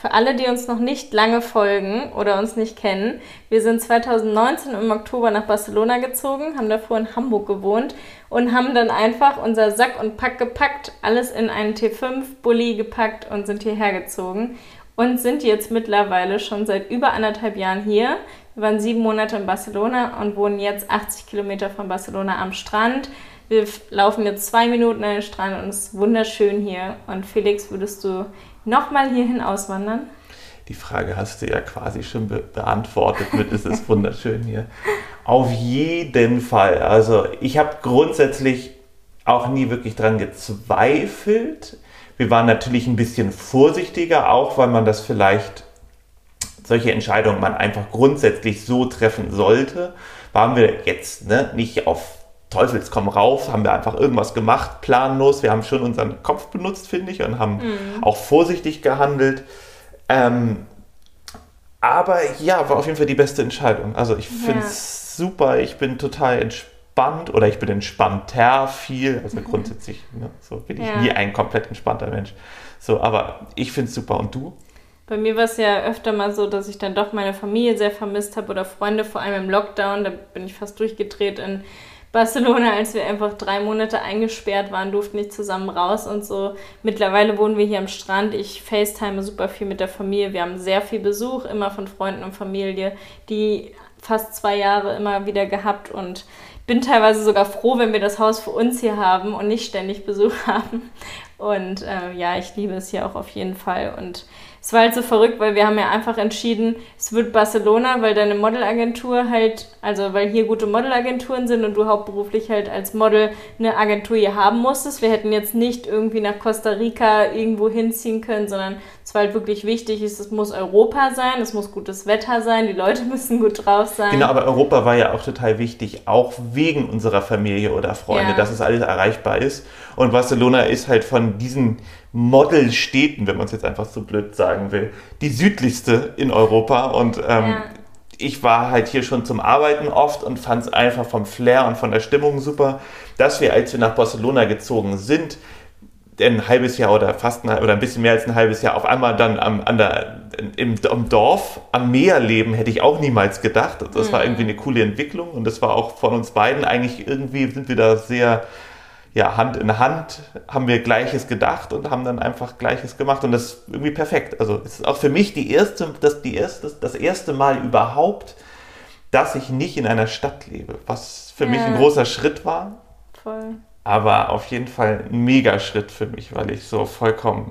Für alle, die uns noch nicht lange folgen oder uns nicht kennen, wir sind 2019 im Oktober nach Barcelona gezogen, haben davor in Hamburg gewohnt und haben dann einfach unser Sack und Pack gepackt, alles in einen T5-Bully gepackt und sind hierher gezogen und sind jetzt mittlerweile schon seit über anderthalb Jahren hier. Wir waren sieben Monate in Barcelona und wohnen jetzt 80 Kilometer von Barcelona am Strand. Wir laufen jetzt zwei Minuten an den Strand und es ist wunderschön hier. Und Felix, würdest du nochmal hierhin auswandern? Die Frage hast du ja quasi schon be beantwortet mit, es ist wunderschön hier. Auf jeden Fall. Also ich habe grundsätzlich auch nie wirklich dran gezweifelt. Wir waren natürlich ein bisschen vorsichtiger, auch weil man das vielleicht, solche Entscheidungen man einfach grundsätzlich so treffen sollte. Waren wir jetzt ne, nicht auf Teufels komm rauf, haben wir einfach irgendwas gemacht, planlos. Wir haben schon unseren Kopf benutzt, finde ich, und haben mhm. auch vorsichtig gehandelt. Ähm, aber ja, war auf jeden Fall die beste Entscheidung. Also ich finde es ja. super, ich bin total entspannt oder ich bin entspannter viel. Also mhm. grundsätzlich ne, so bin ich ja. nie ein komplett entspannter Mensch. So, aber ich finde es super. Und du? Bei mir war es ja öfter mal so, dass ich dann doch meine Familie sehr vermisst habe oder Freunde, vor allem im Lockdown. Da bin ich fast durchgedreht in Barcelona, als wir einfach drei Monate eingesperrt waren, durften nicht zusammen raus und so. Mittlerweile wohnen wir hier am Strand. Ich FaceTime super viel mit der Familie. Wir haben sehr viel Besuch, immer von Freunden und Familie, die fast zwei Jahre immer wieder gehabt und bin teilweise sogar froh, wenn wir das Haus für uns hier haben und nicht ständig Besuch haben. Und äh, ja, ich liebe es hier auch auf jeden Fall. Und es war halt so verrückt, weil wir haben ja einfach entschieden, es wird Barcelona, weil deine Modelagentur halt, also weil hier gute Modelagenturen sind und du hauptberuflich halt als Model eine Agentur hier haben musstest. Wir hätten jetzt nicht irgendwie nach Costa Rica irgendwo hinziehen können, sondern es war halt wirklich wichtig, es muss Europa sein, es muss gutes Wetter sein, die Leute müssen gut drauf sein. Genau, aber Europa war ja auch total wichtig, auch wegen unserer Familie oder Freunde, ja. dass es alles erreichbar ist. Und Barcelona ist halt von diesen Modelstädten, wenn man es jetzt einfach so blöd sagen will, die südlichste in Europa. Und ähm, ja. ich war halt hier schon zum Arbeiten oft und fand es einfach vom Flair und von der Stimmung super, dass wir, als wir nach Barcelona gezogen sind, ein halbes Jahr oder fast ein, oder ein bisschen mehr als ein halbes Jahr auf einmal dann am, an der, im, im Dorf am Meer leben, hätte ich auch niemals gedacht. Das mhm. war irgendwie eine coole Entwicklung und das war auch von uns beiden eigentlich irgendwie sind wir da sehr ja, Hand in Hand haben wir Gleiches gedacht und haben dann einfach Gleiches gemacht und das ist irgendwie perfekt. Also es ist auch für mich die erste, das, die erste, das erste Mal überhaupt, dass ich nicht in einer Stadt lebe, was für ja. mich ein großer Schritt war. Voll. Aber auf jeden Fall ein Megaschritt für mich, weil ich so vollkommen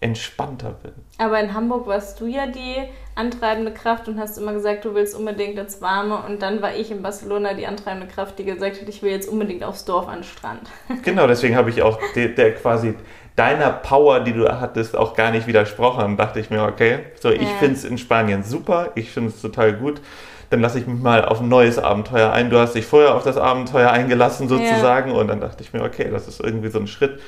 entspannter bin. Aber in Hamburg warst du ja die antreibende Kraft und hast immer gesagt, du willst unbedingt ins Warme. Und dann war ich in Barcelona die antreibende Kraft, die gesagt hat, ich will jetzt unbedingt aufs Dorf an den Strand. Genau, deswegen habe ich auch der, der, quasi deiner Power, die du hattest, auch gar nicht widersprochen. Und dachte ich mir, okay, so ich ja. finde es in Spanien super, ich finde es total gut. Dann lasse ich mich mal auf ein neues Abenteuer ein. Du hast dich vorher auf das Abenteuer eingelassen sozusagen. Ja. Und dann dachte ich mir, okay, das ist irgendwie so ein Schritt,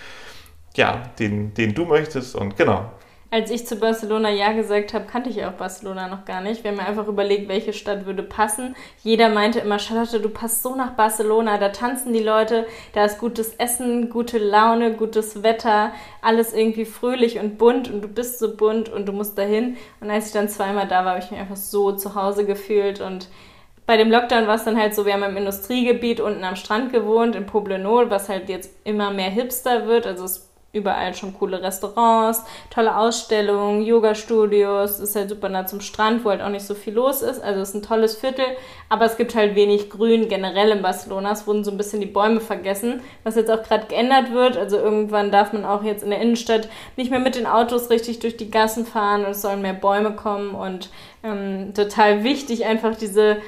ja, den, den du möchtest. Und genau, als ich zu Barcelona Ja gesagt habe, kannte ich auch Barcelona noch gar nicht. Wir haben einfach überlegt, welche Stadt würde passen. Jeder meinte immer, Charlotte, du passt so nach Barcelona, da tanzen die Leute, da ist gutes Essen, gute Laune, gutes Wetter, alles irgendwie fröhlich und bunt und du bist so bunt und du musst dahin. Und als ich dann zweimal da war, habe ich mich einfach so zu Hause gefühlt und bei dem Lockdown war es dann halt so, wir haben im Industriegebiet unten am Strand gewohnt, in Poblenou, was halt jetzt immer mehr hipster wird. Also es überall schon coole Restaurants, tolle Ausstellungen, Yoga-Studios, ist halt super nah zum Strand, wo halt auch nicht so viel los ist. Also es ist ein tolles Viertel, aber es gibt halt wenig Grün generell in Barcelona. Es wurden so ein bisschen die Bäume vergessen, was jetzt auch gerade geändert wird. Also irgendwann darf man auch jetzt in der Innenstadt nicht mehr mit den Autos richtig durch die Gassen fahren und es sollen mehr Bäume kommen und ähm, total wichtig einfach diese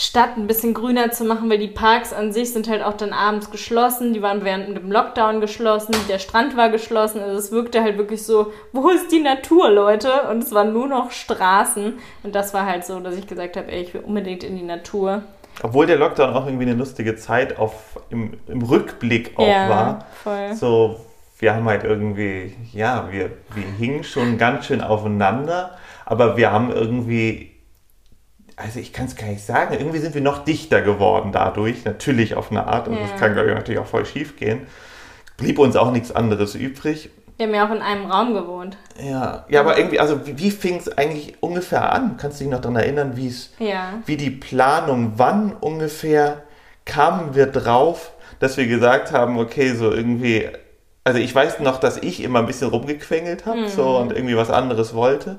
Stadt ein bisschen grüner zu machen, weil die Parks an sich sind halt auch dann abends geschlossen. Die waren während dem Lockdown geschlossen, der Strand war geschlossen. Also es wirkte halt wirklich so, wo ist die Natur, Leute? Und es waren nur noch Straßen. Und das war halt so, dass ich gesagt habe, ey, ich will unbedingt in die Natur. Obwohl der Lockdown auch irgendwie eine lustige Zeit auf, im, im Rückblick auch ja, war. Voll. So, wir haben halt irgendwie, ja, wir, wir hingen schon ganz schön aufeinander, aber wir haben irgendwie also ich kann es gar nicht sagen, irgendwie sind wir noch dichter geworden dadurch, natürlich auf eine Art, und ja. das kann, glaube ich, natürlich auch voll schief gehen. Blieb uns auch nichts anderes übrig. Wir haben ja auch in einem Raum gewohnt. Ja, ja aber irgendwie, also wie, wie fing es eigentlich ungefähr an? Kannst du dich noch daran erinnern, wie es, Ja. wie die Planung, wann ungefähr kamen wir drauf, dass wir gesagt haben, okay, so irgendwie, also ich weiß noch, dass ich immer ein bisschen rumgequengelt habe, so und irgendwie was anderes wollte.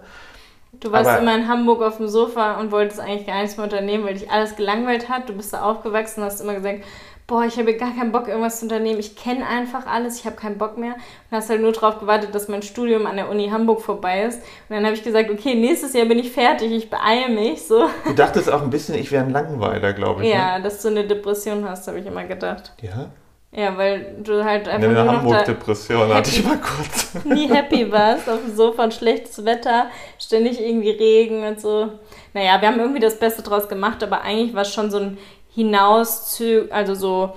Du warst Aber- immer in Hamburg auf dem Sofa und wolltest eigentlich gar nichts mehr unternehmen, weil dich alles gelangweilt hat. Du bist da aufgewachsen und hast immer gesagt, boah, ich habe gar keinen Bock, irgendwas zu unternehmen. Ich kenne einfach alles, ich habe keinen Bock mehr. Und hast halt nur darauf gewartet, dass mein Studium an der Uni Hamburg vorbei ist. Und dann habe ich gesagt, okay, nächstes Jahr bin ich fertig, ich beeile mich. So. Du dachtest auch ein bisschen, ich wäre ein Langweiler, glaube ich. Ja, dass du eine Depression hast, habe ich immer gedacht. Ne? Ja. Ja, weil du halt einfach Eine Hamburg-Depression hatte ich mal kurz. nie happy warst auf dem Sofa und schlechtes Wetter, ständig irgendwie Regen und so. Naja, wir haben irgendwie das Beste draus gemacht, aber eigentlich war es schon so ein Hinauszug, also so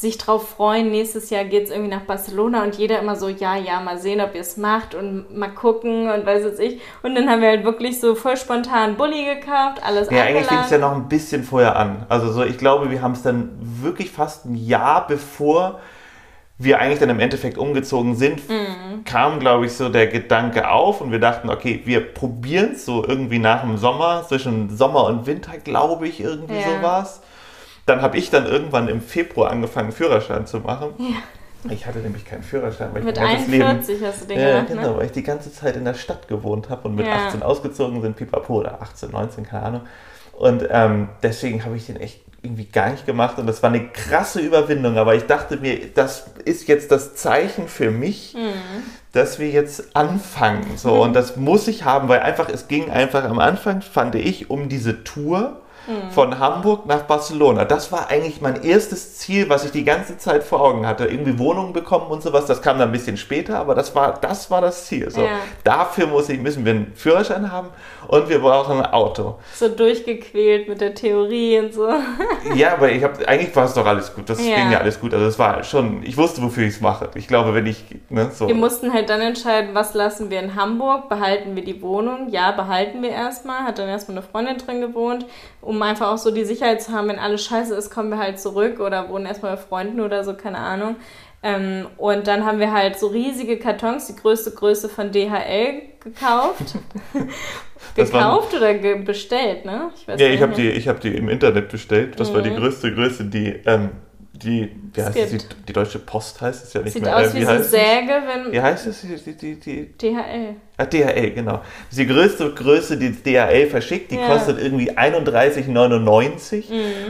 sich drauf freuen, nächstes Jahr geht es irgendwie nach Barcelona und jeder immer so, ja, ja, mal sehen, ob ihr es macht und mal gucken und weiß jetzt ich. Und dann haben wir halt wirklich so voll spontan Bulli gekauft, alles Ja, eigentlich fing es eingeladen. ja noch ein bisschen vorher an. Also so, ich glaube, wir haben es dann wirklich fast ein Jahr bevor wir eigentlich dann im Endeffekt umgezogen sind, Mhm. kam, glaube ich, so der Gedanke auf und wir dachten, okay, wir probieren es so irgendwie nach dem Sommer, zwischen Sommer und Winter, glaube ich, irgendwie Ja. so war's. Dann habe ich dann irgendwann im Februar angefangen, Führerschein zu machen. Ich hatte nämlich keinen Führerschein, weil ich Mit mein ganzes Leben 41 hast du den ja, gemacht, genau, ne? weil ich die ganze Zeit in der Stadt gewohnt habe und mit Ja. 18 ausgezogen sind, pipapo, oder 18, 19, keine Ahnung. Und ähm, deswegen habe ich den echt irgendwie gar nicht gemacht und das war eine krasse Überwindung, aber ich dachte mir, das ist jetzt das Zeichen für mich, Mhm. dass wir jetzt anfangen. So, und das muss ich haben, weil einfach, es ging einfach am Anfang, fand ich, um diese Tour Mhm. von Hamburg nach Barcelona. Das war eigentlich mein erstes Ziel, was ich die ganze Zeit vor Augen hatte. Irgendwie Wohnungen bekommen und sowas, das kam dann ein bisschen später, aber das war das, war das Ziel. So, Ja. Dafür muss ich, müssen wir einen Führerschein haben und wir brauchen ein Auto. So durchgequält mit der Theorie und so. Ja, aber ich habe eigentlich war es doch alles gut. Das Ja. ging ja alles gut. Also es war schon, ich wusste, wofür ich es mache. Ich glaube, wenn ich ne, so. Wir mussten halt dann entscheiden, was lassen wir in Hamburg, behalten wir die Wohnung? Ja, behalten wir erstmal. Hat dann erstmal eine Freundin drin gewohnt, um einfach auch so die Sicherheit zu haben, wenn alles scheiße ist, kommen wir halt zurück oder wohnen erstmal bei Freunden oder so, keine Ahnung. Ähm, und dann haben wir halt so riesige Kartons, die größte Größe von DHL gekauft. Gekauft oder ge bestellt, ne? Ich weiß Ja, ich habe die, ich hab die im Internet bestellt. Das war die Mhm. größte Größe, die, ähm, die, wie heißt es, die, die Deutsche Post heißt es ja nicht Sieht mehr. aus Äh, wie so heißt eine es? Säge, wenn. Wie heißt es? Die, die, die, DHL. ah, DHL, genau. Das die größte Größe, die DHL verschickt. Die Ja. kostet irgendwie 31,99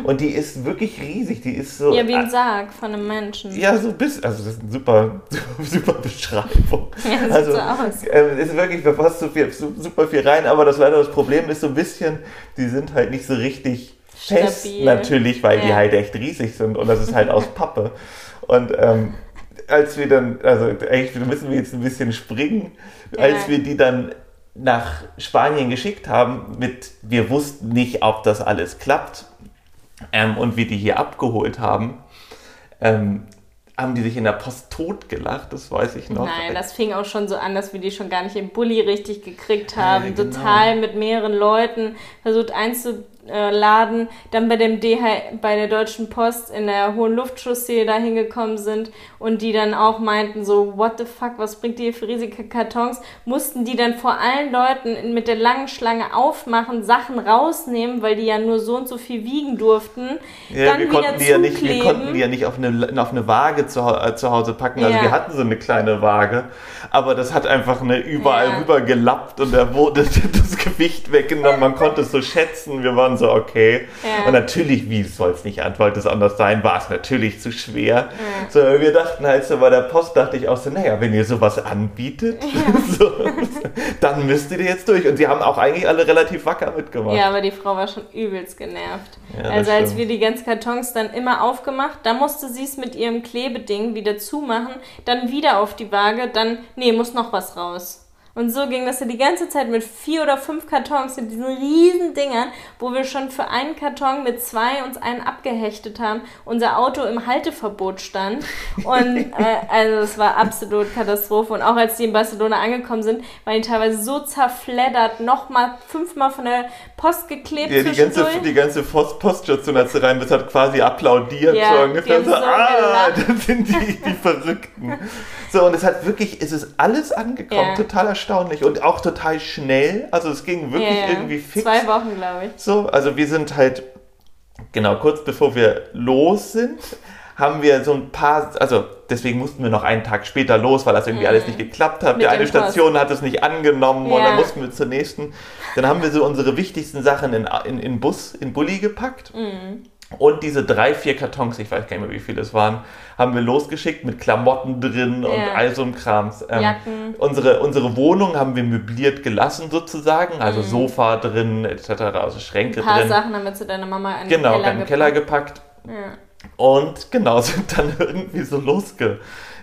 und die ist wirklich riesig. Die ist so. Mhm. Ja, wie ein Sarg von einem Menschen. Ja, so bis, also das ist eine super, super Beschreibung. Ja, sieht also, so aus. ähm, ist wirklich, da passt so viel, su- super viel rein, aber das leider das Problem ist so ein bisschen, die sind halt nicht so richtig fest Stabil. natürlich, weil die Ja. halt echt riesig sind und das ist halt aus Pappe. Und ähm, als wir dann, also eigentlich müssen wir jetzt ein bisschen springen, Ja. als wir die dann nach Spanien geschickt haben, mit, wir wussten nicht, ob das alles klappt ähm, und wir die hier abgeholt haben, ähm, haben die sich in der Post totgelacht, das weiß ich noch. Nein, das fing auch schon so an, dass wir die schon gar nicht im Bulli richtig gekriegt haben. Ja, genau. Total mit mehreren Leuten versucht einzuladen. Dann bei dem DH, bei der Deutschen Post in der Hohen Luftchaussee da hingekommen sind und die dann auch meinten so, what the fuck, was bringt ihr für riesige Kartons? Mussten die dann vor allen Leuten mit der langen Schlange aufmachen, Sachen rausnehmen, weil die ja nur so und so viel wiegen durften. Ja, dann wir konnten, die ja nicht, wir konnten die ja nicht auf eine, auf eine Waage zu, äh, zu Hause packen. Also Ja. wir hatten so eine kleine Waage, aber das hat einfach eine überall Ja. rüber gelappt und da wurde das Gewicht weggenommen. Man konnte es so schätzen. Wir waren so, okay. Ja. Und natürlich, wie soll es nicht, wollte es anders sein, war es natürlich zu schwer. So, wir dachten halt so, bei der Post dachte ich auch so, naja, wenn ihr sowas anbietet, so, dann müsst ihr jetzt durch. Und sie haben auch eigentlich alle relativ wacker mitgemacht. Ja, aber die Frau war schon übelst genervt. Ja, also als wir die ganzen Kartons dann immer aufgemacht, da musste sie es mit ihrem Klebeding wieder zumachen, dann wieder auf die Waage, dann, nee, muss noch was raus. Und so ging das ja die ganze Zeit mit vier oder fünf Kartons, mit diesen riesen Dingern, wo wir schon für einen Karton mit zwei uns einen abgehechtet haben, unser Auto im Halteverbot stand. Und äh, also es war absolut Katastrophe. Und auch als die in Barcelona angekommen sind, waren die teilweise so zerfleddert, nochmal fünfmal von der Post geklebt. Ja, die ganze, die ganze Poststation, als du rein bist, hat quasi applaudiert. Ja, so ungefähr so, so ah, das sind die, die Verrückten. So, und es hat wirklich, es ist alles angekommen, Ja. total erstaunlich und auch total schnell. Also es ging wirklich Ja, ja. irgendwie fix. Zwei Wochen, glaube ich. So, also wir sind halt, genau, kurz bevor wir los sind, haben wir so ein paar, also deswegen mussten wir noch einen Tag später los, weil das irgendwie alles nicht geklappt hat. Mhm. Mit Die eine Post. Station hat es nicht angenommen und Ja. dann mussten wir zur nächsten. Dann haben wir so unsere wichtigsten Sachen in, in, in Bus, in Bulli gepackt. Mhm. Und diese drei, vier Kartons, ich weiß gar nicht mehr, wie viele es waren, haben wir losgeschickt mit Klamotten drin und Ja. all so ein Krams. Ähm, Jacken. Unsere, unsere Wohnung haben wir möbliert gelassen sozusagen, also Sofa drin etc., also Schränke Mhm. Ein paar drin. Sachen haben wir zu deiner Mama in Genau, den Keller in den Keller gepackt. gepackt Ja. und genau, sind dann irgendwie so losge,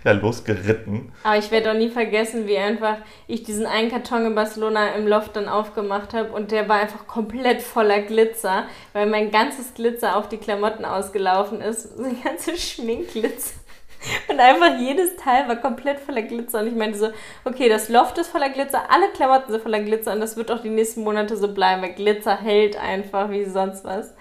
ja, losgeritten. Aber ich werde auch nie vergessen, wie einfach ich diesen einen Karton in Barcelona im Loft dann aufgemacht habe und der war einfach komplett voller Glitzer, weil mein ganzes Glitzer auf die Klamotten ausgelaufen ist. So ein ganze Schminkglitzer. Und einfach jedes Teil war komplett voller Glitzer. Und ich meinte so, okay, das Loft ist voller Glitzer, alle Klamotten sind voller Glitzer und das wird auch die nächsten Monate so bleiben, weil Glitzer hält einfach wie sonst was.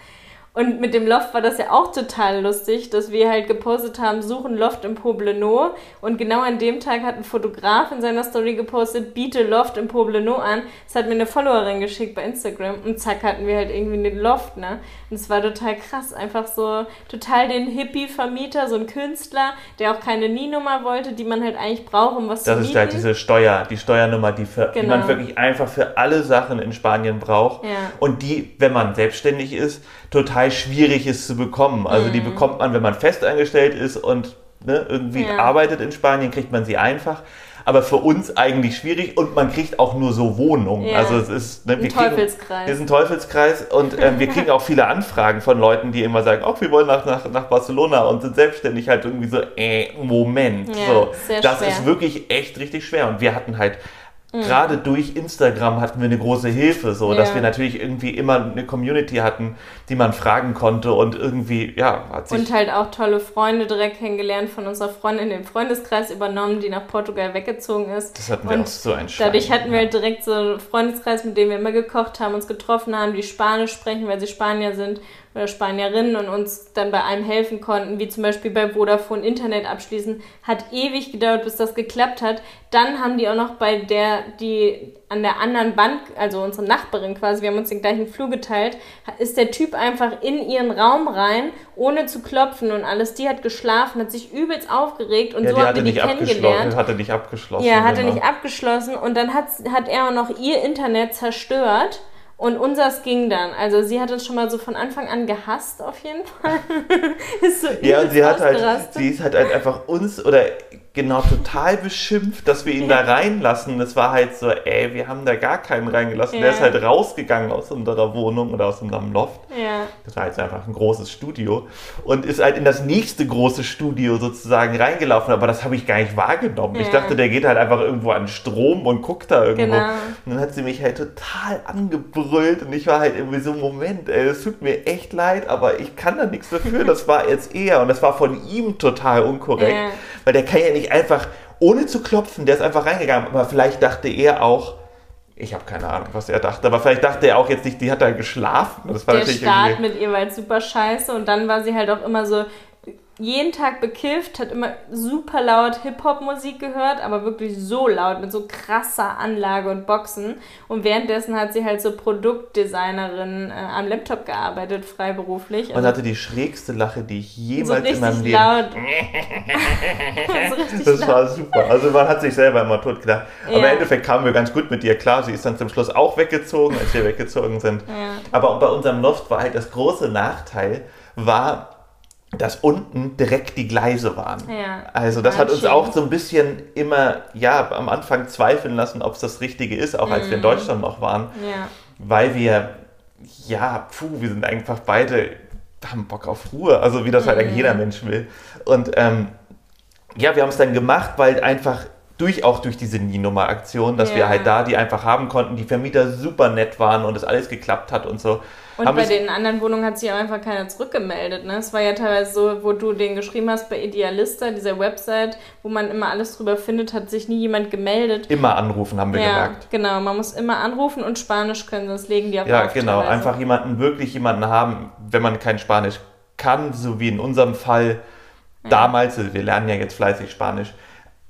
Und mit dem Loft war das ja auch total lustig, dass wir halt gepostet haben, suchen Loft im Poblenou. Und genau an dem Tag hat ein Fotograf in seiner Story gepostet, biete Loft im Poblenou an. Das hat mir eine Followerin geschickt bei Instagram. Und zack, hatten wir halt irgendwie den Loft, ne? Und es war total krass. Einfach so total den Hippie-Vermieter, so ein Künstler, der auch keine Nie-Nummer wollte, die man halt eigentlich braucht, um was Das zu ist mieten. halt diese Steuer, die Steuernummer, die, für, die Genau. man wirklich einfach für alle Sachen in Spanien braucht. Ja. Und die, wenn man selbstständig ist, total schwierig ist zu bekommen. Also Mhm. die bekommt man, wenn man festangestellt ist und ne, irgendwie Ja. arbeitet in Spanien, kriegt man sie einfach. Aber für uns eigentlich schwierig und man kriegt auch nur so Wohnungen. Ja. Also es ist ne, Ein wir kriegen- Teufelskreis. Wir sind ein Teufelskreis und ähm, wir kriegen auch viele Anfragen von Leuten, die immer sagen, oh, wir wollen nach, nach, nach Barcelona und sind selbstständig halt irgendwie so, äh, Moment. Ja, so, das schwer. ist wirklich echt richtig schwer. Und wir hatten halt Gerade durch Instagram hatten wir eine große Hilfe, so dass Ja. wir natürlich irgendwie immer eine Community hatten, die man fragen konnte und irgendwie, ja, hat sich Und halt auch tolle Freunde direkt kennengelernt, von unserer Freundin den Freundeskreis übernommen, die nach Portugal weggezogen ist. Das hatten wir und auch so ein Schein, Dadurch hatten wir ja. halt direkt so einen Freundeskreis, mit dem wir immer gekocht haben, uns getroffen haben, die Spanisch sprechen, weil sie Spanier sind oder Spanierinnen und uns dann bei allem helfen konnten, wie zum Beispiel bei Vodafone Internet abschließen. Hat ewig gedauert, bis das geklappt hat. Dann haben die auch noch bei der, die an der anderen Bank, also unsere Nachbarin quasi, wir haben uns den gleichen Flur geteilt, ist der Typ einfach in ihren Raum rein, ohne zu klopfen und alles. Die hat geschlafen, hat sich übelst aufgeregt und ja, so die haben hatte wir die nicht abgeschlossen, kennengelernt. hatte nicht abgeschlossen. Ja, hat er genau. nicht abgeschlossen und dann hat, hat er auch noch ihr Internet zerstört und unseres ging dann. Also sie hat uns schon mal so von Anfang an gehasst auf jeden Fall. ist so Ja, und sie hat halt, sie ist halt einfach uns oder genau total beschimpft, dass wir ihn da reinlassen. Das war halt so, ey, wir haben da gar keinen reingelassen. Der Ja. ist halt rausgegangen aus unserer Wohnung oder aus unserem Loft. ja. Das war jetzt einfach ein großes Studio und ist halt in das nächste große Studio sozusagen reingelaufen, aber das habe ich gar nicht wahrgenommen. Ich Ja. dachte, der geht halt einfach irgendwo an Strom und guckt da irgendwo. Genau. Und dann hat sie mich halt total angebrüllt und ich war halt irgendwie so, Moment, ey, es tut mir echt leid, aber ich kann da nichts dafür. Das war jetzt er und das war von ihm total unkorrekt, Ja. weil der kann ja nicht einfach, ohne zu klopfen, der ist einfach reingegangen, aber vielleicht dachte er auch, ich habe keine Ahnung, was er dachte, aber vielleicht dachte er auch jetzt nicht, die hat da geschlafen. Das war Der Start mit ihr war halt super scheiße und dann war sie halt auch immer so jeden Tag bekifft, hat immer super laut Hip-Hop-Musik gehört, aber wirklich so laut, mit so krasser Anlage und Boxen. Und währenddessen hat sie halt so Produktdesignerin äh, am Laptop gearbeitet, freiberuflich. Und hatte die schrägste Lache, die ich so jemals in meinem Leben. laut. so Das laut. war super. Also man hat sich selber immer tot gedacht. Aber Ja. im Endeffekt kamen wir ganz gut mit ihr klar. Sie ist dann zum Schluss auch weggezogen, als wir weggezogen sind. Ja. Aber bei unserem Loft war halt das große Nachteil, war, dass unten direkt die Gleise waren. Ja. Also das hat uns schön. auch so ein bisschen immer, ja, am Anfang zweifeln lassen, ob es das Richtige ist, auch als wir in Deutschland noch waren. Ja. weil wir, ja, puh, wir sind einfach beide, haben Bock auf Ruhe, also wie das halt eigentlich jeder Mensch will. Und ähm, ja, wir haben es dann gemacht, weil einfach durch auch durch diese Nie-Nummer-Aktion, dass ja. wir halt da die einfach haben konnten, die Vermieter super nett waren und es alles geklappt hat und so. Und bei den anderen Wohnungen hat sich auch einfach keiner zurückgemeldet. Ne? Es war ja teilweise so, wo du den geschrieben hast bei Idealista, dieser Website, wo man immer alles drüber findet, hat sich nie jemand gemeldet. Immer anrufen, haben wir ja, gemerkt. Genau, man muss immer anrufen und Spanisch können, sonst legen die auf Ja, genau, teilweise. einfach jemanden, wirklich jemanden haben, wenn man kein Spanisch kann, so wie in unserem Fall ja. damals, also wir lernen ja jetzt fleißig Spanisch,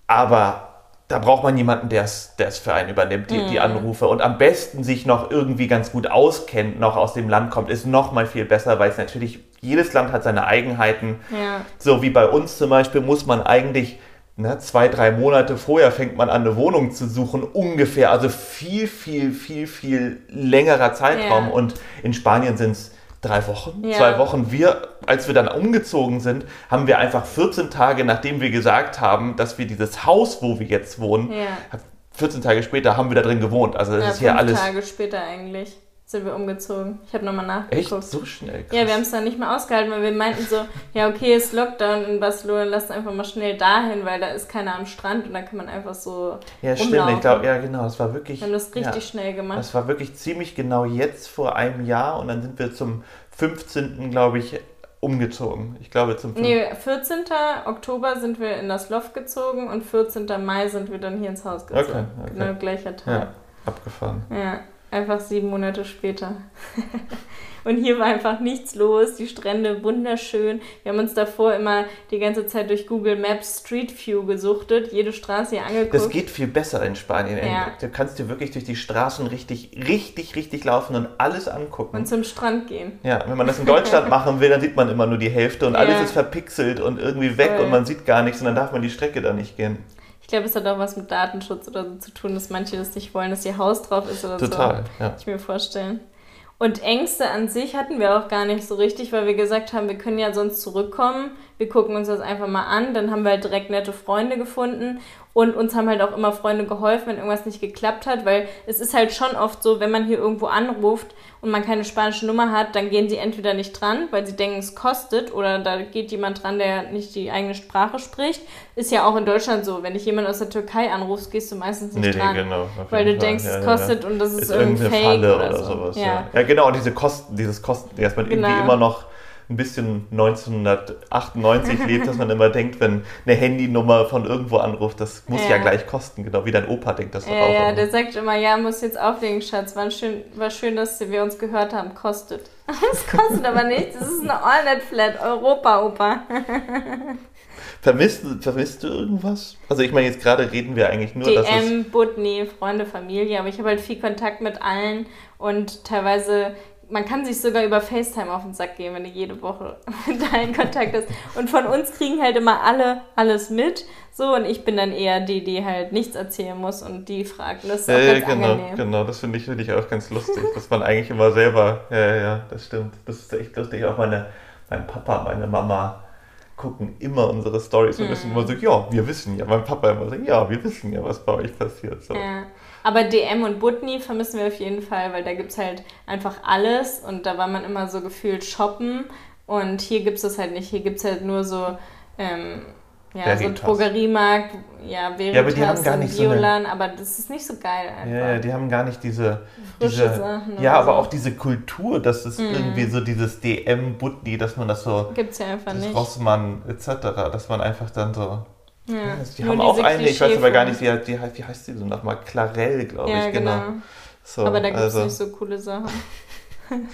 aber da braucht man jemanden, der es für einen übernimmt, die, mhm. die, Anrufe. Und am besten sich noch irgendwie ganz gut auskennt, noch aus dem Land kommt, ist noch mal viel besser, weil es natürlich, jedes Land hat seine Eigenheiten. Ja. So wie bei uns zum Beispiel muss man eigentlich ne, zwei, drei Monate vorher fängt man an, eine Wohnung zu suchen, ungefähr. Also viel, viel, viel, viel längerer Zeitraum. Ja. Und in Spanien sind es drei Wochen, ja. zwei Wochen. Wir, als wir dann umgezogen sind, haben wir einfach 14 Tage, nachdem wir gesagt haben, dass wir dieses Haus, wo wir jetzt wohnen, ja. 14 Tage später haben wir da drin gewohnt. Also das ja, ist hier alles. Tage später eigentlich sind wir umgezogen. Ich habe nochmal nachgeguckt. Echt? So schnell? Krass. Ja, wir haben es dann nicht mehr ausgehalten, weil wir meinten so, ja okay, ist Lockdown in Barcelona, lasst einfach mal schnell dahin, weil da ist keiner am Strand und da kann man einfach so Ja, rumlaufen. stimmt. Ich glaube, ja genau, das war wirklich... Wir haben das richtig ja, schnell gemacht. Das war wirklich ziemlich genau jetzt vor einem Jahr und dann sind wir zum 15. glaube ich umgezogen. Ich glaube zum 15. Nee, 14. Oktober sind wir in das Loft gezogen und 14. Mai sind wir dann hier ins Haus gezogen. Okay, okay. Genau gleicher Tag. Ja, abgefahren. Ja. Einfach sieben Monate später. und hier war einfach nichts los. Die Strände wunderschön. Wir haben uns davor immer die ganze Zeit durch Google Maps Street View gesuchtet, jede Straße hier angeguckt. Das geht viel besser in Spanien. Ja. Du kannst dir wirklich durch die Straßen richtig, richtig, richtig laufen und alles angucken. Und zum Strand gehen. Ja, wenn man das in Deutschland machen will, dann sieht man immer nur die Hälfte und ja. alles ist verpixelt und irgendwie weg Voll. und man sieht gar nichts und dann darf man die Strecke da nicht gehen. Ich glaube, es hat auch was mit Datenschutz oder so zu tun, dass manche das nicht wollen, dass ihr Haus drauf ist oder Total, so. Total, ja. Kann ich mir vorstellen. Und Ängste an sich hatten wir auch gar nicht so richtig, weil wir gesagt haben, wir können ja sonst zurückkommen. Wir gucken uns das einfach mal an. Dann haben wir halt direkt nette Freunde gefunden und uns haben halt auch immer Freunde geholfen, wenn irgendwas nicht geklappt hat, weil es ist halt schon oft so, wenn man hier irgendwo anruft und man keine spanische Nummer hat, dann gehen sie entweder nicht dran, weil sie denken, es kostet, oder da geht jemand dran, der nicht die eigene Sprache spricht. Ist ja auch in Deutschland so. Wenn ich jemand aus der Türkei anrufst, gehst du meistens nicht nee, dran. Nee, genau, weil du Fall. denkst, ja, es kostet ja. und das ist, ist irgendwie Fake Falle oder, oder so. sowas. Ja. ja. genau, und diese Kosten, dieses Kosten, dass man genau. irgendwie immer noch ein bisschen 1998 lebt, dass man immer denkt, wenn eine Handynummer von irgendwo anruft, das muss ja, ja gleich kosten, genau wie dein Opa denkt das doch ja, auch. Ja, der sagt immer, ja, muss jetzt auflegen, Schatz, war schön, war schön, dass wir uns gehört haben, kostet. Das kostet aber nichts, das ist eine Allnet-Flat, Europa-Opa. Vermisst, vermisst du irgendwas? Also ich meine, jetzt gerade reden wir eigentlich nur, DM, dass es... Budni, Freunde, Familie, aber ich habe halt viel Kontakt mit allen und teilweise man kann sich sogar über FaceTime auf den Sack gehen, wenn du jede Woche mit allen Kontakt hast. Und von uns kriegen halt immer alle alles mit. So, und ich bin dann eher die, die halt nichts erzählen muss und die fragen. Das ist ja, auch ja, ganz genau, angenehm. Genau, das finde ich, find ich auch ganz lustig, dass man eigentlich immer selber, ja, ja, ja, das stimmt. Das ist echt lustig. Auch meine, mein Papa, meine Mama gucken immer unsere Stories und mhm. wissen immer so, ja, wir wissen ja. Mein Papa immer so, ja, wir wissen ja, was bei euch passiert. So. Ja. Aber DM und Butni vermissen wir auf jeden Fall, weil da gibt es halt einfach alles und da war man immer so gefühlt shoppen und hier gibt es das halt nicht. Hier gibt es halt nur so, ähm, ja, so Drogeriemarkt, ja, Veritas ja, aber die haben gar nicht Violan, so eine, aber das ist nicht so geil einfach. Ja, die haben gar nicht diese, diese Sachen ja, aber so. auch diese Kultur, dass es mhm. irgendwie so dieses DM, Butni, dass man das so, gibt's ja einfach nicht. Rossmann etc., dass man einfach dann so ja, die haben auch eine, ich weiß aber gar nicht, wie, wie, wie heißt die so nochmal? Clarell, glaube ja, ich, genau. genau. So, aber da gibt es also. nicht so coole Sachen.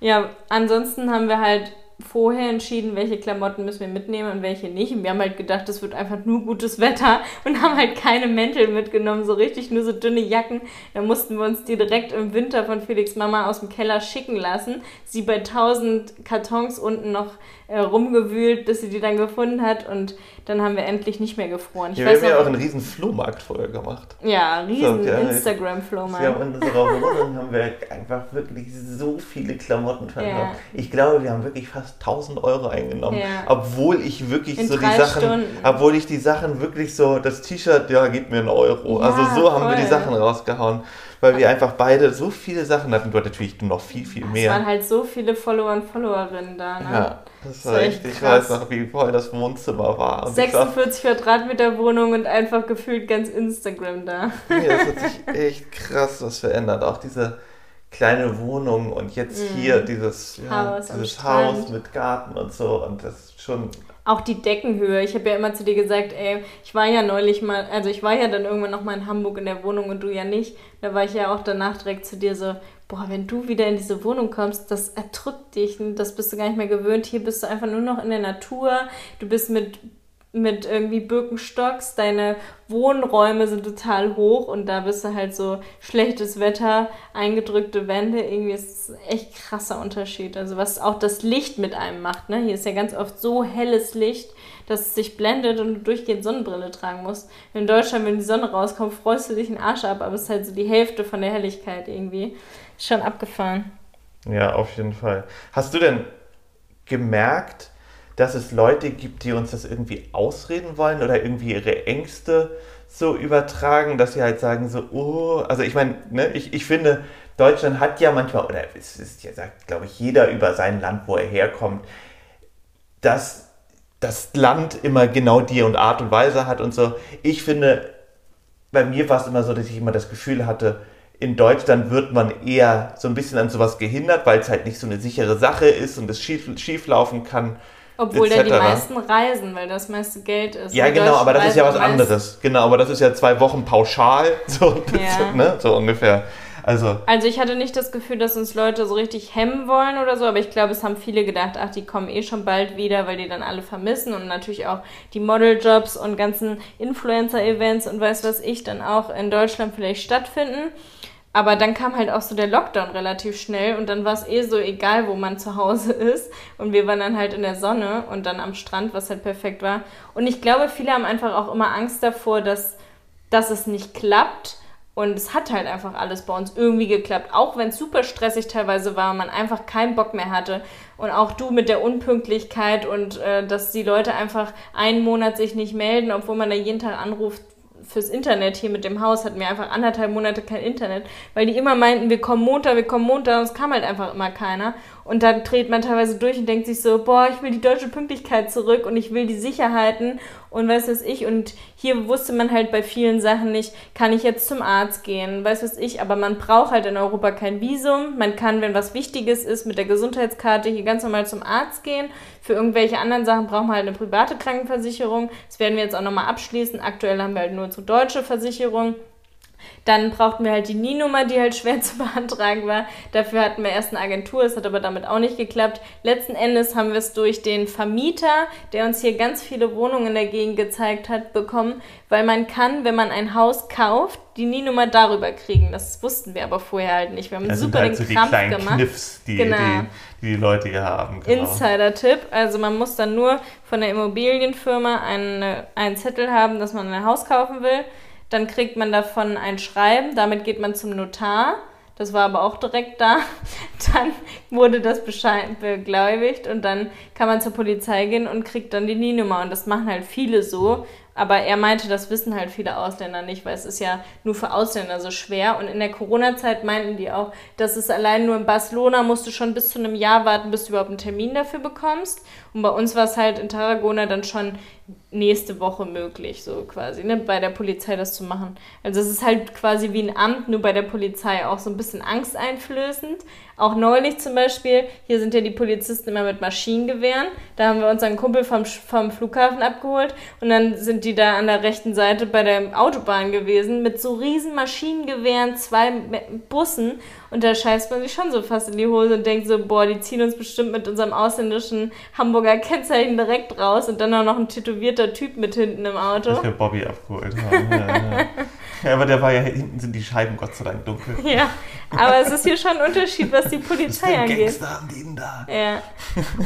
ja, ansonsten haben wir halt vorher entschieden, welche Klamotten müssen wir mitnehmen und welche nicht. Und wir haben halt gedacht, es wird einfach nur gutes Wetter und haben halt keine Mäntel mitgenommen, so richtig nur so dünne Jacken. Da mussten wir uns die direkt im Winter von Felix Mama aus dem Keller schicken lassen. Sie bei tausend Kartons unten noch äh, rumgewühlt, bis sie die dann gefunden hat und dann haben wir endlich nicht mehr gefroren. Ich ja, wir haben ja auch einen riesen Flohmarkt vorher gemacht. Ja, riesen so, ja, Instagram-Flohmarkt. Ja, in unserer Wohnung haben wir einfach wirklich so viele Klamotten verkauft. Ja. Ich glaube, wir haben wirklich fast fast 1000 Euro eingenommen, Ja. obwohl ich wirklich In so die Sachen, Stunden. obwohl ich die Sachen wirklich so, das T-Shirt, ja, gib mir einen Euro. Ja, also so haben wir die voll. Sachen rausgehauen, weil wir einfach beide so viele Sachen hatten. Du hattest natürlich noch viel, viel Es waren mehr. halt so viele Follower und Followerinnen da. Ne? Ja, das war war echt, ich weiß noch, wie voll das Wohnzimmer war. Und ich war 46 Quadratmeter Wohnung und einfach gefühlt ganz Instagram da. Nee, das hat sich echt krass was verändert. Auch diese kleine Wohnung und jetzt hier dieses, ja, Mhm. Haus dieses. Haus mit Garten und so. Und das ist schon. Auch die Deckenhöhe. Ich habe ja immer zu dir gesagt, ey, ich war ja neulich mal, also ich war ja dann irgendwann noch mal in Hamburg in der Wohnung und du ja nicht. Da war ich ja auch danach direkt zu dir so, boah, wenn du wieder in diese Wohnung kommst, das erdrückt dich, das bist du gar nicht mehr gewöhnt. Hier bist du einfach nur noch in der Natur. Du bist mit mit irgendwie Birkenstocks, deine Wohnräume sind total hoch und da bist du halt so schlechtes Wetter, eingedrückte Wände, irgendwie ist es echt krasser Unterschied. Also was auch das Licht mit einem macht, ne? Hier ist ja ganz oft so helles Licht, dass es sich blendet und du durchgehend Sonnenbrille tragen musst. In Deutschland, wenn die Sonne rauskommt, freust du dich den Arsch ab, aber es ist halt so die Hälfte von der Helligkeit irgendwie. Schon abgefahren. Ja, auf jeden Fall. Hast du denn gemerkt, dass es Leute gibt, die uns das irgendwie ausreden wollen oder irgendwie ihre Ängste so übertragen, dass sie halt sagen so, oh, also ich meine, ne, ich, ich finde, Deutschland hat ja manchmal, oder es ist ja, sagt, glaube ich, jeder über sein Land, wo er herkommt, dass das Land immer genau die und Art und Weise hat und so. Ich finde, bei mir war es immer so, dass ich immer das Gefühl hatte, in Deutschland wird man eher so ein bisschen an sowas gehindert, weil es halt nicht so eine sichere Sache ist und es schief, schief laufen kann. Obwohl da die meisten reisen, weil das meiste Geld ist. Ja, genau, aber das ist ja was anderes. Genau, aber das ist ja zwei Wochen pauschal, so, Ja. ne, so ungefähr. Also, Also ich hatte nicht das Gefühl, dass uns Leute so richtig hemmen wollen oder so, aber ich glaube, es haben viele gedacht, ach, die kommen eh schon bald wieder, weil die dann alle vermissen und natürlich auch die Modeljobs und ganzen Influencer-Events und weiß was ich dann auch in Deutschland vielleicht stattfinden. Aber dann kam halt auch so der Lockdown relativ schnell und dann war es eh so egal, wo man zu Hause ist. Und wir waren dann halt in der Sonne und dann am Strand, was halt perfekt war. Und ich glaube, viele haben einfach auch immer Angst davor, dass, dass es nicht klappt. Und es hat halt einfach alles bei uns irgendwie geklappt. Auch wenn es super stressig teilweise war und man einfach keinen Bock mehr hatte. Und auch du mit der Unpünktlichkeit und äh, dass die Leute einfach einen Monat sich nicht melden, obwohl man da jeden Tag anruft fürs Internet hier mit dem Haus, hatten wir einfach anderthalb Monate kein Internet, weil die immer meinten, wir kommen Montag, wir kommen Montag und es kam halt einfach immer keiner. Und dann dreht man teilweise durch und denkt sich so, boah, ich will die deutsche Pünktlichkeit zurück und ich will die Sicherheiten und weiß was ich. Und hier wusste man halt bei vielen Sachen nicht, kann ich jetzt zum Arzt gehen, weiß was ich. Aber man braucht halt in Europa kein Visum. Man kann, wenn was Wichtiges ist, mit der Gesundheitskarte hier ganz normal zum Arzt gehen. Für irgendwelche anderen Sachen braucht man halt eine private Krankenversicherung. Das werden wir jetzt auch nochmal abschließen. Aktuell haben wir halt nur so deutsche Versicherung. Dann brauchten wir halt die NIE-Nummer, die halt schwer zu beantragen war. Dafür hatten wir erst eine Agentur, es hat aber damit auch nicht geklappt. Letzten Endes haben wir es durch den Vermieter, der uns hier ganz viele Wohnungen in der Gegend gezeigt hat, bekommen, weil man kann, wenn man ein Haus kauft, die NIE-Nummer darüber kriegen. Das wussten wir aber vorher halt nicht. Wir haben das super halt den so die Krampf kleinen gemacht. Kniffs, die, Genau. die, die die Leute hier haben. Genau. Insider-Tipp. Also man muss dann nur von der Immobilienfirma einen, einen Zettel haben, dass man ein Haus kaufen will. Dann kriegt man davon ein Schreiben. Damit geht man zum Notar. Das war aber auch direkt da. Dann wurde das beglaubigt und dann kann man zur Polizei gehen und kriegt dann die NIE-Nummer. Und das machen halt viele so. Aber er meinte, das wissen halt viele Ausländer nicht, weil es ist ja nur für Ausländer so schwer. Und in der Corona-Zeit meinten die auch, dass es allein nur in Barcelona musst du schon bis zu einem Jahr warten, bis du überhaupt einen Termin dafür bekommst. Und bei uns war es halt in Tarragona dann schon nächste Woche möglich, so quasi, ne, bei der Polizei das zu machen. Also es ist halt quasi wie ein Amt, nur bei der Polizei auch so ein bisschen angsteinflößend. Auch neulich zum Beispiel, hier sind ja die Polizisten immer mit Maschinengewehren. Da haben wir unseren Kumpel vom, vom Flughafen abgeholt und dann sind die da an der rechten Seite bei der Autobahn gewesen mit so riesen Maschinengewehren, zwei Bussen und da scheißt man sich schon so fast in die Hose und denkt so, boah, die ziehen uns bestimmt mit unserem ausländischen Hamburger Kennzeichen direkt raus und dann auch noch ein tätowierter Typ mit hinten im Auto. Dass wir Bobby abgeholt haben. Ja, ja. ja, aber der war ja, hinten sind die Scheiben Gott sei Dank dunkel. Ja, aber es ist hier schon ein Unterschied, was die Das Polizei angeht. Gangster haben die denn da. Ja.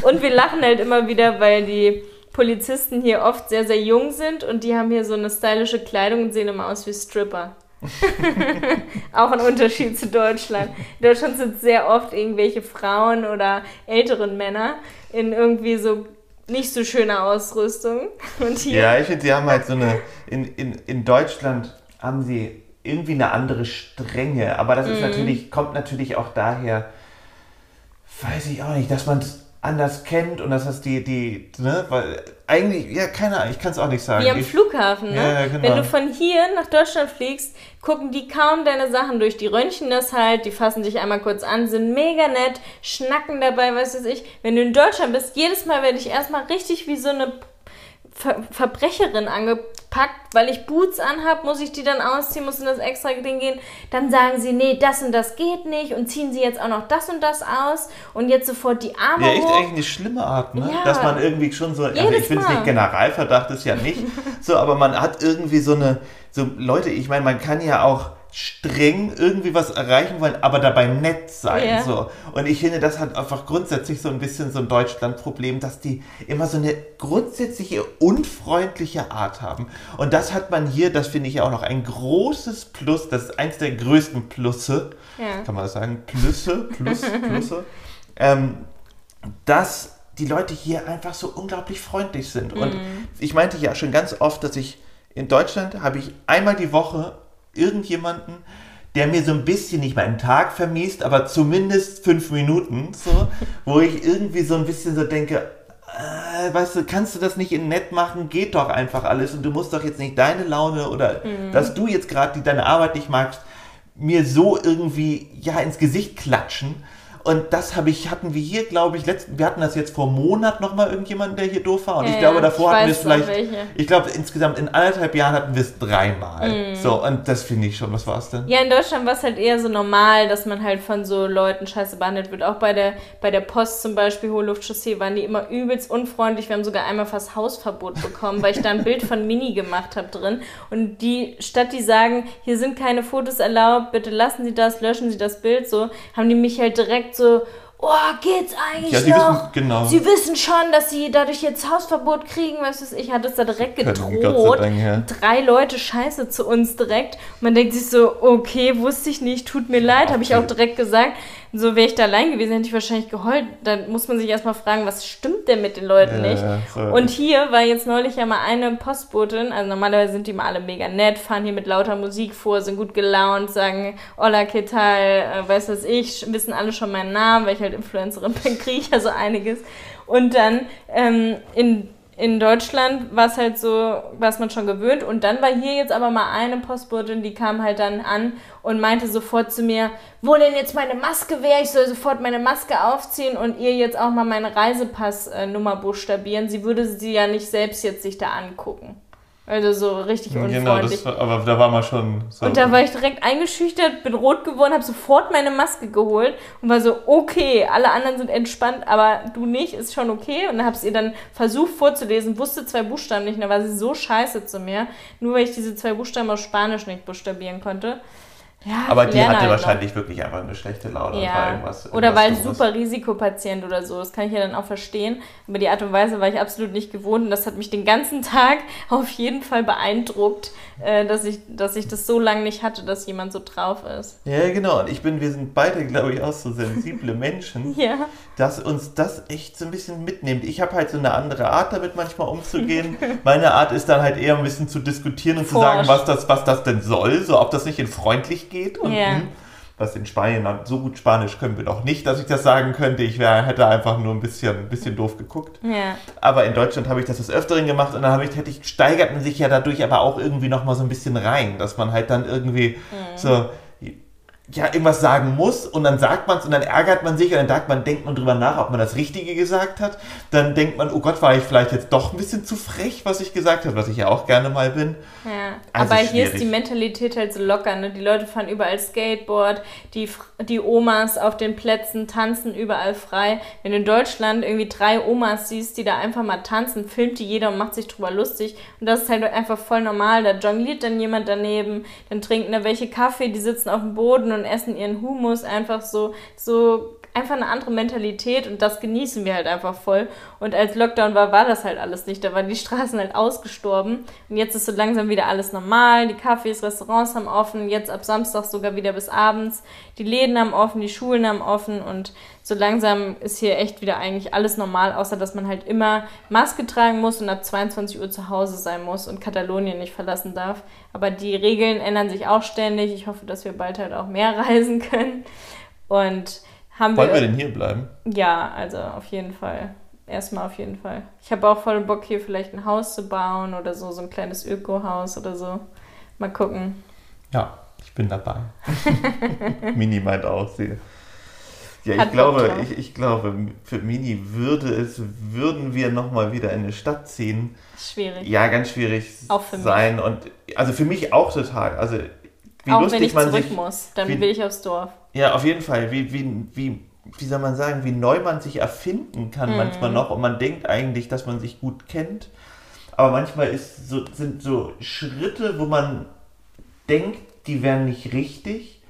Und wir lachen halt immer wieder, weil die Polizisten hier oft sehr, sehr jung sind und die haben hier so eine stylische Kleidung und sehen immer aus wie Stripper. Auch ein Unterschied zu Deutschland. In Deutschland sind sehr oft irgendwelche Frauen oder älteren Männer in irgendwie so nicht so schöner Ausrüstung. Und hier ja, ich finde, sie haben halt so eine. In, in, in Deutschland haben sie irgendwie eine andere Strenge, aber das ist mhm. natürlich, kommt natürlich auch daher, weiß ich auch nicht, dass man es anders kennt und dass das die, die, ne, weil eigentlich, ja, keine Ahnung, ich kann es auch nicht sagen. Wie am ich, Flughafen, ne? Ja, genau. Wenn du von hier nach Deutschland fliegst, gucken die kaum deine Sachen durch, die röntgen das halt, die fassen dich einmal kurz an, sind mega nett, schnacken dabei, was weiß ich. Wenn du in Deutschland bist, jedes Mal werde ich erstmal richtig wie so eine Ver Verbrecherin angepackt, weil ich Boots anhab, muss ich die dann ausziehen, muss in das extra Ding gehen. Dann sagen sie, nee, das und das geht nicht und ziehen sie jetzt auch noch das und das aus und jetzt sofort die Arme Ja, echt hoch. eigentlich eine schlimme Art, ne? Ja. Dass man irgendwie schon so, also ich finde es nicht Generalverdacht, ist ja nicht so, aber man hat irgendwie so eine, so Leute, ich meine, man kann ja auch streng irgendwie was erreichen wollen, aber dabei nett sein. Ja. So. Und ich finde, das hat einfach grundsätzlich so ein bisschen so ein Deutschland-Problem, dass die immer so eine grundsätzliche unfreundliche Art haben. Und das hat man hier, das finde ich ja auch noch ein großes Plus, das ist eins der größten Plusse, ja. kann man sagen, Plüsse, Plus, Plusse, ähm, dass die Leute hier einfach so unglaublich freundlich sind. Und mhm. ich meinte ja schon ganz oft, dass ich in Deutschland habe ich einmal die Woche irgendjemanden, der mir so ein bisschen nicht meinen Tag vermiest, aber zumindest fünf Minuten, so, wo ich irgendwie so ein bisschen so denke, äh, weißt du, kannst du das nicht in nett machen? Geht doch einfach alles und du musst doch jetzt nicht deine Laune oder mhm. dass du jetzt gerade deine Arbeit nicht magst, mir so irgendwie ja ins Gesicht klatschen. Und das habe ich, hatten wir hier, glaube ich, letzten, wir hatten das jetzt vor einem Monat nochmal irgendjemanden, der hier doof war. Und ja, ich glaube, davor ich hatten wir es vielleicht, ich glaube, insgesamt in anderthalb Jahren hatten wir es dreimal. Mm. So, und das finde ich schon. Was war es denn? Ja, in Deutschland war es halt eher so normal, dass man halt von so Leuten scheiße behandelt wird. Auch bei der, bei der Post zum Beispiel, Hohe Luftchaussee, waren die immer übelst unfreundlich. Wir haben sogar einmal fast Hausverbot bekommen, weil ich da ein Bild von Mini gemacht habe drin. Und die, statt die sagen, hier sind keine Fotos erlaubt, bitte lassen Sie das, löschen Sie das Bild, so, haben die mich halt direkt so, oh, geht's eigentlich ja, sie noch? Wissen, genau. Sie wissen schon, dass sie dadurch jetzt Hausverbot kriegen, was weiß ich, hat es da direkt gedroht. Dank, ja. Drei Leute scheiße zu uns direkt. Man denkt sich so, okay, wusste ich nicht, tut mir leid, habe ich auch direkt gesagt. So wäre ich da allein gewesen, hätte ich wahrscheinlich geheult. Dann muss man sich erstmal fragen, was stimmt denn mit den Leuten ja, nicht? So. Und hier war jetzt neulich ja mal eine Postbotin, also normalerweise sind die mal alle mega nett, fahren hier mit lauter Musik vor, sind gut gelaunt, sagen, hola, que tal, äh, weiß was ich, wissen alle schon meinen Namen, weil ich halt Influencerin bin, kriege ich ja so einiges. Und dann ähm, in in Deutschland war es halt so, war man schon gewöhnt. Und dann war hier jetzt aber mal eine Postbotin, die kam halt dann an und meinte sofort zu mir, wo denn jetzt meine Maske wäre? Ich soll sofort meine Maske aufziehen und ihr jetzt auch mal meine Reisepassnummer buchstabieren. Sie würde sie ja nicht selbst jetzt sich da angucken. Also so richtig genau, unfreundlich. Genau, war, aber da war man schon so. Und da war ich direkt eingeschüchtert, bin rot geworden, habe sofort meine Maske geholt und war so, okay, alle anderen sind entspannt, aber du nicht, ist schon okay. Und dann habe es ihr dann versucht vorzulesen, wusste zwei Buchstaben nicht, und da war sie so scheiße zu mir, nur weil ich diese zwei Buchstaben auf Spanisch nicht buchstabieren konnte. Ja, aber die hatte halt wahrscheinlich noch. wirklich einfach eine schlechte Laune ja. oder irgendwas. Oder weil super Risikopatient oder so. Das kann ich ja dann auch verstehen. Aber die Art und Weise war ich absolut nicht gewohnt. Und das hat mich den ganzen Tag auf jeden Fall beeindruckt, äh, dass, ich, dass ich das so lange nicht hatte, dass jemand so drauf ist. Ja, genau. Und ich bin, wir sind beide, glaube ich, auch so sensible Menschen, ja. dass uns das echt so ein bisschen mitnimmt. Ich habe halt so eine andere Art, damit manchmal umzugehen. Meine Art ist dann halt eher ein bisschen zu diskutieren und Forsch. zu sagen, was das, was das denn soll. So, ob das nicht in freundlich geht geht. Und, ja. Hm, was in Spanien, so gut Spanisch können wir doch nicht, dass ich das sagen könnte. Ich wär, hätte einfach nur ein bisschen, ein bisschen doof geguckt. Ja. Aber in Deutschland habe ich das des Öfteren gemacht und dann habe ich, hätte ich, steigert man sich ja dadurch aber auch irgendwie nochmal so ein bisschen rein, dass man halt dann irgendwie mhm. so ja, irgendwas sagen muss und dann sagt man es und dann ärgert man sich und dann sagt man, denkt man drüber nach, ob man das Richtige gesagt hat. Dann denkt man, oh Gott, war ich vielleicht jetzt doch ein bisschen zu frech, was ich gesagt habe, was ich ja auch gerne mal bin. Ja, also aber schwierig. hier ist die Mentalität halt so locker. Ne? Die Leute fahren überall Skateboard, die, die Omas auf den Plätzen tanzen überall frei. Wenn du in Deutschland irgendwie drei Omas siehst, die da einfach mal tanzen, filmt die jeder und macht sich drüber lustig. Und das ist halt einfach voll normal. Da jongliert dann jemand daneben, dann trinken da welche Kaffee, die sitzen auf dem Boden und essen ihren Humus einfach so, so einfach eine andere Mentalität und das genießen wir halt einfach voll. Und als Lockdown war, war das halt alles nicht. Da waren die Straßen halt ausgestorben. Und jetzt ist so langsam wieder alles normal. Die Cafés, Restaurants haben offen. Jetzt ab Samstag sogar wieder bis abends. Die Läden haben offen, die Schulen haben offen. Und so langsam ist hier echt wieder eigentlich alles normal, außer dass man halt immer Maske tragen muss und ab 22 Uhr zu Hause sein muss und Katalonien nicht verlassen darf. Aber die Regeln ändern sich auch ständig. Ich hoffe, dass wir bald halt auch mehr reisen können. Und haben Wollen wir, wir denn hier bleiben? Ja, also auf jeden Fall. Erstmal auf jeden Fall. Ich habe auch voll Bock, hier vielleicht ein Haus zu bauen oder so, so ein kleines Öko-Haus oder so. Mal gucken. Ja, ich bin dabei. Mini meint auch, sie. Ja, ich glaube, ich, ich glaube, für Mini würde es, würden wir nochmal wieder in eine Stadt ziehen. Schwierig. Ja, ganz schwierig auch für sein. Mich. Und also für mich auch total. Also wie auch lustig wenn ich man zurück sich, muss, dann wie, will ich aufs Dorf. Ja, auf jeden Fall. Wie, wie, wie, wie soll man sagen, wie neu man sich erfinden kann mm. manchmal noch und man denkt eigentlich, dass man sich gut kennt. Aber manchmal ist so, sind so Schritte, wo man denkt, die wären nicht richtig,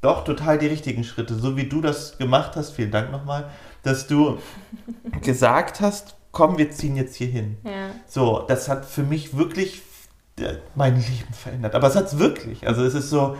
doch total die richtigen Schritte. So wie du das gemacht hast, vielen Dank nochmal, dass du gesagt hast, komm, wir ziehen jetzt hier hin. Ja. So, das hat für mich wirklich mein Leben verändert. Aber es hat es wirklich. Also es ist so,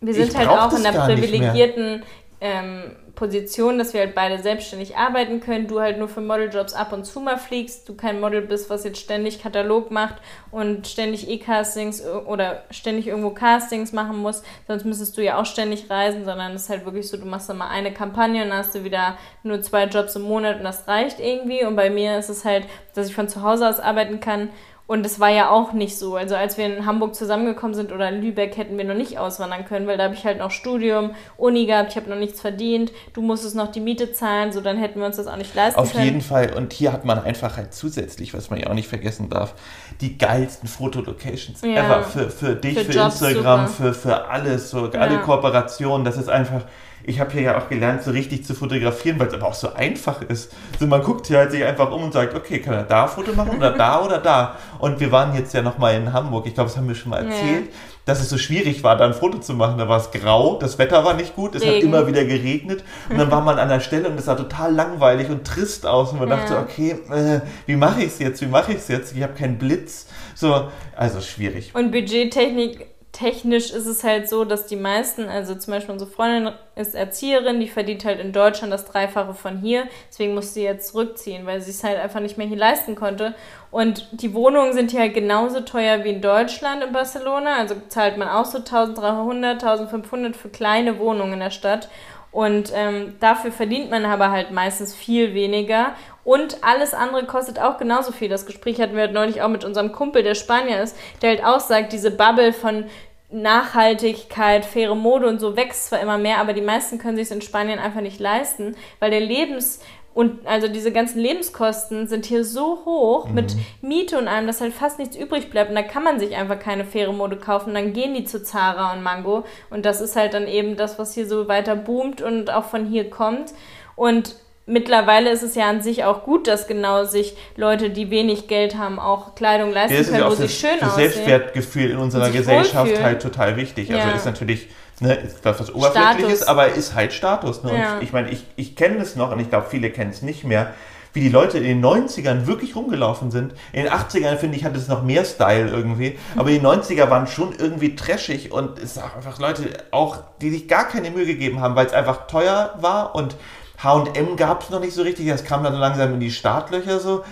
wir sind halt auch in einer privilegierten ähm, Position, dass wir halt beide selbstständig arbeiten können. Du halt nur für Modeljobs ab und zu mal fliegst, du kein Model bist, was jetzt ständig Katalog macht und ständig E-Castings oder ständig irgendwo Castings machen muss. Sonst müsstest du ja auch ständig reisen, sondern es ist halt wirklich so, du machst dann mal eine Kampagne und dann hast du wieder nur zwei Jobs im Monat und das reicht irgendwie. Und bei mir ist es halt, dass ich von zu Hause aus arbeiten kann und es war ja auch nicht so. Also als wir in Hamburg zusammengekommen sind oder in Lübeck hätten wir noch nicht auswandern können, weil da habe ich halt noch Studium, Uni gehabt, ich habe noch nichts verdient, du musstest noch die Miete zahlen, so dann hätten wir uns das auch nicht leisten Auf können. Auf jeden Fall. Und hier hat man einfach halt zusätzlich, was man ja auch nicht vergessen darf, die geilsten Fotolocations ja. ever. Für, für dich, für, für Instagram, für, für alles, so alle ja. Kooperationen. Das ist einfach ich habe hier ja auch gelernt, so richtig zu fotografieren, weil es aber auch so einfach ist. So, man guckt hier halt sich einfach um und sagt, okay, kann er da ein Foto machen oder da oder da? Und wir waren jetzt ja nochmal in Hamburg, ich glaube, das haben wir schon mal erzählt, ja. dass es so schwierig war, da ein Foto zu machen. Da war es grau, das Wetter war nicht gut, es Regen. hat immer wieder geregnet und dann war man an der Stelle und es sah total langweilig und trist aus und man ja. dachte, okay, äh, wie mache ich es jetzt, wie mache ich es jetzt? Ich habe keinen Blitz. So, also schwierig. Und Budgettechnik technisch ist es halt so, dass die meisten, also zum Beispiel unsere Freundin ist Erzieherin, die verdient halt in Deutschland das Dreifache von hier. Deswegen musste sie jetzt zurückziehen, weil sie es halt einfach nicht mehr hier leisten konnte. Und die Wohnungen sind hier halt genauso teuer wie in Deutschland in Barcelona. Also zahlt man auch so 1300, 1500 für kleine Wohnungen in der Stadt. Und ähm, dafür verdient man aber halt meistens viel weniger. Und alles andere kostet auch genauso viel. Das Gespräch hatten wir halt neulich auch mit unserem Kumpel, der Spanier ist, der halt auch sagt, diese Bubble von Nachhaltigkeit, faire Mode und so wächst zwar immer mehr, aber die meisten können sich es in Spanien einfach nicht leisten, weil der Lebens- und also diese ganzen Lebenskosten sind hier so hoch mhm. mit Miete und allem, dass halt fast nichts übrig bleibt. Und da kann man sich einfach keine faire Mode kaufen. Dann gehen die zu Zara und Mango. Und das ist halt dann eben das, was hier so weiter boomt und auch von hier kommt. Und mittlerweile ist es ja an sich auch gut, dass genau sich Leute, die wenig Geld haben, auch Kleidung leisten ja, können, wo sie schön das aussehen. Selbstwertgefühl in unserer Gesellschaft wohlfühlen. halt total wichtig. Also ja. Also ist natürlich ne, ist was, was Oberflächliches, aber ist halt Status. Ne? Ja. ich meine, ich, ich kenne es noch und ich glaube, viele kennen es nicht mehr wie die Leute in den 90ern wirklich rumgelaufen sind. In den 80ern, finde ich, hatte es noch mehr Style irgendwie. Aber die 90er waren schon irgendwie trashig und es sind einfach Leute auch, die sich gar keine Mühe gegeben haben, weil es einfach teuer war und HM gab es noch nicht so richtig, das kam dann so langsam in die Startlöcher so.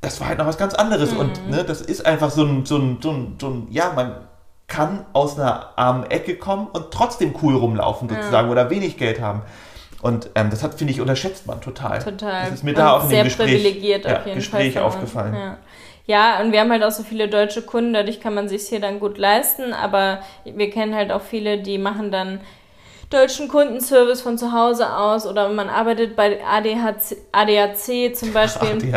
Das war halt noch was ganz anderes. Mhm. Und ne, das ist einfach so ein, so, ein, so, ein, so ein, ja, man kann aus einer armen Ecke kommen und trotzdem cool rumlaufen sozusagen ja. oder wenig Geld haben. Und ähm, das hat, finde ich, unterschätzt man total. Total. Das ist mir da auch in sehr dem Gespräch, privilegiert ja, auf jeden Gespräch Fall aufgefallen. Ja. ja, und wir haben halt auch so viele deutsche Kunden, dadurch kann man sich hier dann gut leisten, aber wir kennen halt auch viele, die machen dann deutschen Kundenservice von zu Hause aus oder man arbeitet bei ADHC, ADAC zum Beispiel im,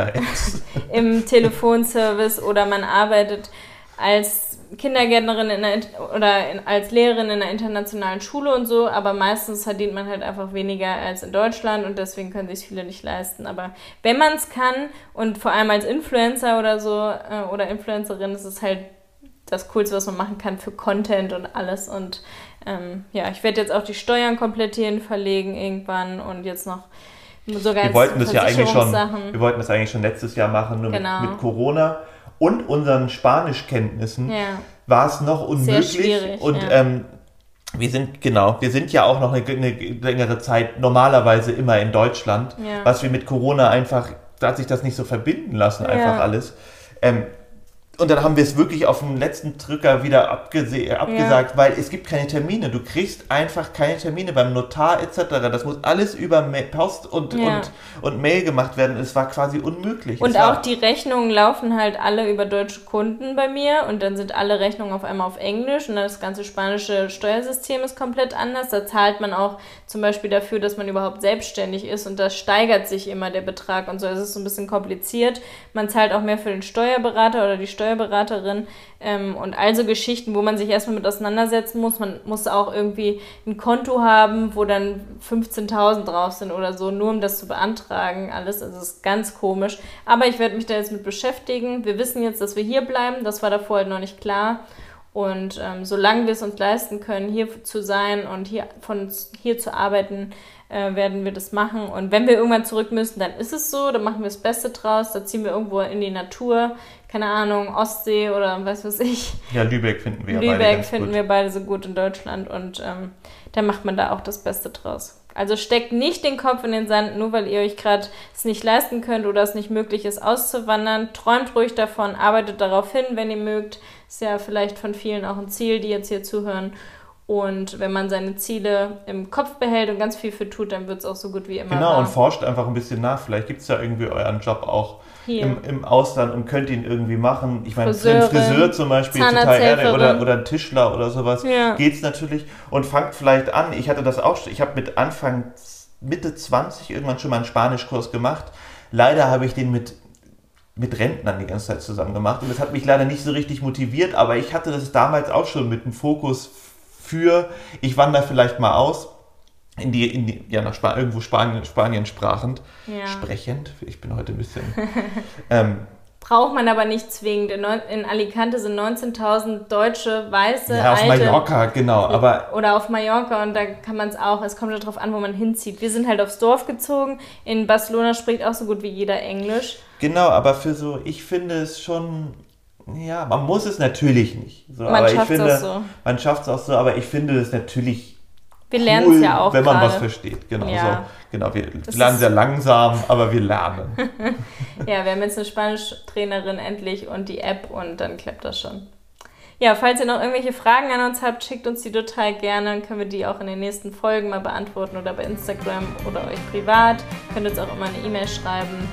im Telefonservice oder man arbeitet als Kindergärtnerin in einer, oder in, als Lehrerin in einer internationalen Schule und so, aber meistens verdient man halt einfach weniger als in Deutschland und deswegen können sich viele nicht leisten. Aber wenn man es kann und vor allem als Influencer oder so äh, oder Influencerin ist es halt das Coolste, was man machen kann für Content und alles. Und ähm, ja, ich werde jetzt auch die Steuern komplett hierhin verlegen irgendwann und jetzt noch sogar wir wollten das ja eigentlich schon, wir wollten das eigentlich schon letztes Jahr machen, nur genau. mit, mit, Corona und unseren Spanischkenntnissen ja. war es noch unmöglich. Und ja. ähm, wir sind, genau, wir sind ja auch noch eine, eine längere Zeit normalerweise immer in Deutschland, ja. was wir mit Corona einfach, da hat sich das nicht so verbinden lassen, einfach alles. Ähm, und dann haben wir es wirklich auf dem letzten Drücker wieder abgese abgesagt, ja. weil es gibt keine Termine. Du kriegst einfach keine Termine beim Notar etc. Das muss alles über Post und, ja. und, und Mail gemacht werden. Es war quasi unmöglich. Und es auch die Rechnungen laufen halt alle über deutsche Kunden bei mir und dann sind alle Rechnungen auf einmal auf Englisch und das ganze spanische Steuersystem ist komplett anders. Da zahlt man auch zum Beispiel dafür, dass man überhaupt selbstständig ist und da steigert sich immer der Betrag und so. Es ist so ein bisschen kompliziert. Man zahlt auch mehr für den Steuerberater oder die Steuerberater Steuerberaterin ähm, und also Geschichten, wo man sich erstmal mit auseinandersetzen muss. Man muss auch irgendwie ein Konto haben, wo dann 15.000 drauf sind oder so, nur um das zu beantragen. Alles, also ist ganz komisch. Aber ich werde mich da jetzt mit beschäftigen. Wir wissen jetzt, dass wir hier bleiben. Das war davor halt noch nicht klar. Und ähm, solange wir es uns leisten können, hier zu sein und hier von hier zu arbeiten, äh, werden wir das machen. Und wenn wir irgendwann zurück müssen, dann ist es so, dann machen wir das Beste draus, da ziehen wir irgendwo in die Natur, keine Ahnung, Ostsee oder was weiß ich. Ja, Lübeck finden wir Lübeck beide finden gut. wir beide so gut in Deutschland und ähm, dann macht man da auch das Beste draus. Also steckt nicht den Kopf in den Sand, nur weil ihr euch gerade es nicht leisten könnt oder es nicht möglich ist, auszuwandern. Träumt ruhig davon, arbeitet darauf hin, wenn ihr mögt. Ist ja vielleicht von vielen auch ein Ziel, die jetzt hier zuhören. Und wenn man seine Ziele im Kopf behält und ganz viel für tut, dann wird es auch so gut wie immer. Genau, wahr. und forscht einfach ein bisschen nach. Vielleicht gibt es ja irgendwie euren Job auch im, im, Ausland und könnt ihn irgendwie machen. Ich meine, für einen Friseur zum Beispiel total gerne oder, oder ein Tischler oder sowas ja. geht es natürlich. Und fangt vielleicht an. Ich hatte das auch, ich habe mit Anfang, Mitte 20 irgendwann schon mal einen Spanischkurs gemacht. Leider habe ich den mit mit Rentnern die ganze Zeit zusammen gemacht und das hat mich leider nicht so richtig motiviert, aber ich hatte das damals auch schon mit dem Fokus für, ich wandere vielleicht mal aus, in die, in die ja, nach Sp irgendwo Spanien, Spanien sprachend, ja. sprechend. Ich bin heute ein bisschen. ähm, Braucht man aber nicht zwingend. In, in Alicante sind 19.000 deutsche, weiße, Ja, auf alte, Mallorca, genau. Aber oder auf Mallorca und da kann man es auch. Es kommt darauf an, wo man hinzieht. Wir sind halt aufs Dorf gezogen. In Barcelona spricht auch so gut wie jeder Englisch. Genau, aber für so, ich finde es schon ja, man muss es natürlich nicht. So, man schafft es auch so. Man schafft es auch so, aber ich finde es natürlich wir lernen es ja auch Wenn man grade. was versteht, genau. Ja. So, genau wir das lernen sehr langsam, aber wir lernen. ja, wir haben jetzt eine Spanisch-Trainerin endlich und die App und dann klappt das schon. Ja, falls ihr noch irgendwelche Fragen an uns habt, schickt uns die total gerne. Dann können wir die auch in den nächsten Folgen mal beantworten oder bei Instagram oder euch privat. Könnt uns auch immer eine E-Mail schreiben.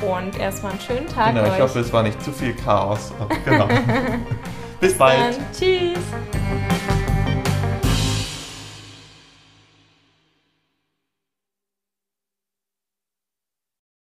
Und erstmal einen schönen Tag. Genau, ich euch. hoffe, es war nicht zu viel Chaos. Genau. Bis, Bis bald. Dann. Tschüss.